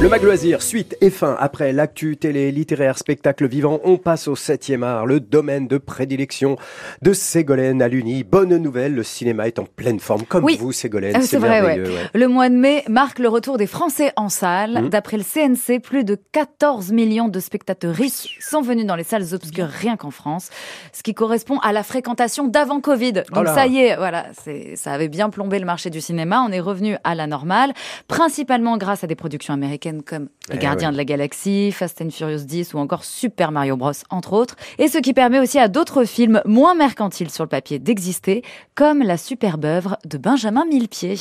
Le Mag Loisir, suite et fin. Après l'actu télé, littéraire, spectacle vivant, on passe au 7e art, le domaine de prédilection de Ségolène à l'Uni. Bonne nouvelle, le cinéma est en pleine forme, comme Oui. vous, Ségolène. Ah, c'est vrai, ouais. Le mois de mai marque le retour des Français en salle. Mhm. D'après le CNC, plus de 14 millions de spectateurs sont venus dans les salles obscures rien qu'en France, ce qui correspond à la fréquentation d'avant Covid. Donc Oh là. ça y est, voilà, c'est, ça avait bien plombé le marché du cinéma. On est revenu à la normale, principalement grâce à des productions américaines comme Les Eh Gardiens ouais. de la Galaxie, Fast and Furious 10 ou encore Super Mario Bros, entre autres. Et ce qui permet aussi à d'autres films moins mercantiles sur le papier d'exister, comme la superbe œuvre de Benjamin Millepied.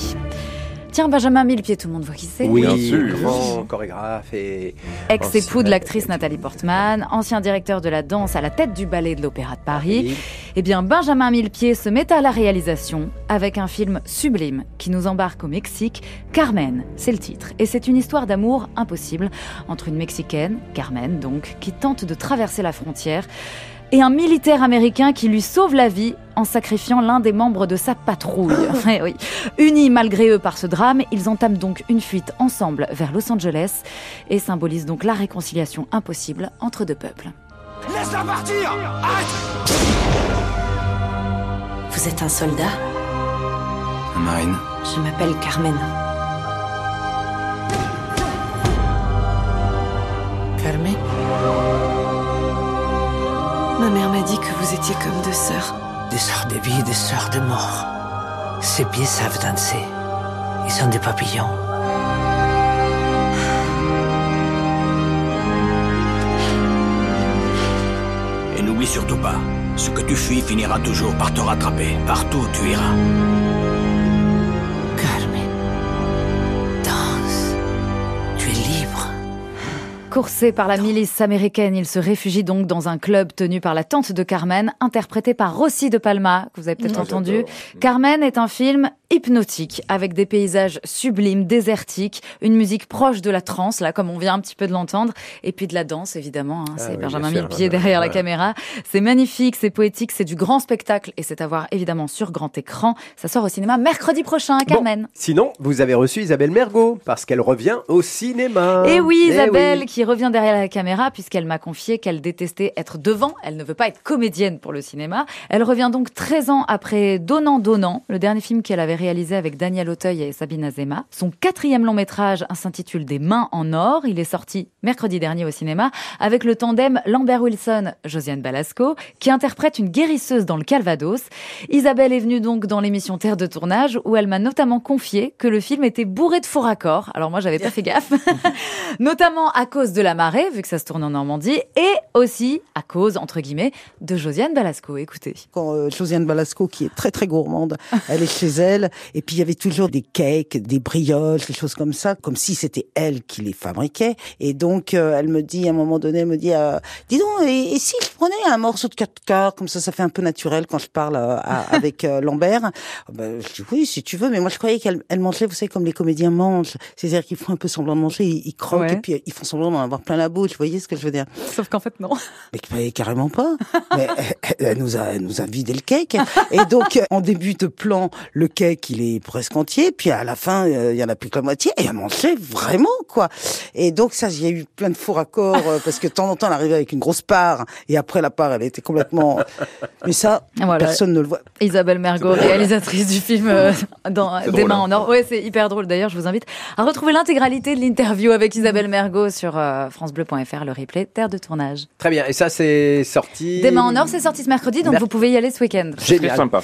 Tiens, Benjamin Millepied, tout le monde voit qui c'est Oui, Bien sûr. grand chorégraphe et Ex-époux de l'actrice Nathalie Portman, ancien directeur de la danse à la tête du ballet de l'Opéra de Paris. Eh bien, Benjamin Millepied se met à la réalisation avec un film sublime qui nous embarque au Mexique. Carmen, c'est le titre. Et c'est une histoire d'amour impossible entre une Mexicaine, Carmen donc, qui tente de traverser la frontière, et un militaire américain qui lui sauve la vie en sacrifiant l'un des membres de sa patrouille. Eh oui. Unis malgré eux par ce drame, ils entament donc une fuite ensemble vers Los Angeles et symbolisent donc la réconciliation impossible entre deux peuples. Laisse-la partir Arrête Vous êtes un soldat? Marine. Je m'appelle Carmen. Carmen? Ma mère m'a dit que vous étiez comme deux sœurs. Des sœurs de vie, des sœurs de mort. Ses pieds savent danser. Ils sont des papillons. Et n'oublie surtout pas, ce que tu fuis finira toujours par te rattraper. Partout où tu iras. Coursé par la milice américaine, il se réfugie donc dans un club tenu par la tante de Carmen, interprété par Rossi de Palma, que vous avez peut-être Ah, entendu. j'adore. Carmen est un film hypnotique, avec des paysages sublimes, désertiques, une musique proche de la trance, là, comme on vient un petit peu de l'entendre, et puis de la danse, évidemment. hein, Ah c'est oui, Benjamin Millepied ouais, derrière la caméra. C'est magnifique, c'est poétique, c'est du grand spectacle, et c'est à voir évidemment sur grand écran. Ça sort au cinéma mercredi prochain, à Carmen. Bon, sinon, vous avez reçu Isabelle Mergot parce qu'elle revient au cinéma. Et oui, Eh Isabelle, oui. qui revient derrière la caméra, puisqu'elle m'a confié qu'elle détestait être devant. Elle ne veut pas être comédienne pour le cinéma. Elle revient donc 13 ans après Donnant Donnant, le dernier film qu'elle avait réalisé avec Daniel Auteuil et Sabine Azema. Son quatrième long métrage s'intitule Des mains en or. Il est sorti mercredi dernier au cinéma avec le tandem Lambert Wilson, Josiane Balasco, qui interprète une guérisseuse dans le Calvados. Isabelle est venue donc dans l'émission Terre de tournage où elle m'a notamment confié que le film était bourré de faux raccords. Alors moi, j'avais pas fait gaffe. notamment à cause de la marée, vu que ça se tourne en Normandie, et aussi à cause, entre guillemets, de Josiane Balasco. Écoutez. quand euh, Josiane Balasco, qui est très très gourmande, elle est chez elle, et puis il y avait toujours des cakes, des brioches, des choses comme ça, comme si c'était elle qui les fabriquait. Et donc euh, elle me dit, à un moment donné, elle me dit, euh, dis donc, et, et si je prenais un morceau de quatre quarts, comme ça, ça fait un peu naturel quand je parle euh, à- avec euh, Lambert. Ah Ben, je dis oui, si tu veux, mais moi je croyais qu'elle elle mangeait, vous savez, comme les comédiens mangent, c'est-à-dire qu'ils font un peu semblant de manger, ils, ils croquent Ouais. et puis ils font semblant d'en avoir plein la bouche. Vous voyez ce que je veux dire? Sauf qu'en fait, non. mais, mais carrément pas. Mais elle, elle nous a, elle nous a vidé le cake. Et donc, en début de plan, le cake, il est presque entier. Puis à la fin, euh, il y en a plus que la moitié. Et elle mangeait vraiment, quoi. Et donc, ça, il y a eu plein de faux raccords. euh, parce que de temps en temps, elle arrivait avec une grosse part. Et après, la part, elle était complètement... Mais ça, Voilà. personne ne le voit. Isabelle Mergot, réalisatrice du film euh, dans Des drôle, mains hein. en or. Ouais, c'est hyper drôle. D'ailleurs, je vous invite à retrouver l'intégralité de l'interview avec Isabelle Mergot sur euh, francebleu.fr, le replay Terre de tournage. Très bien. Et ça, c'est sorti. Des mains en or, c'est sorti ce mercredi, donc Mer- vous pouvez y aller ce week-end. Très Génial. sympa.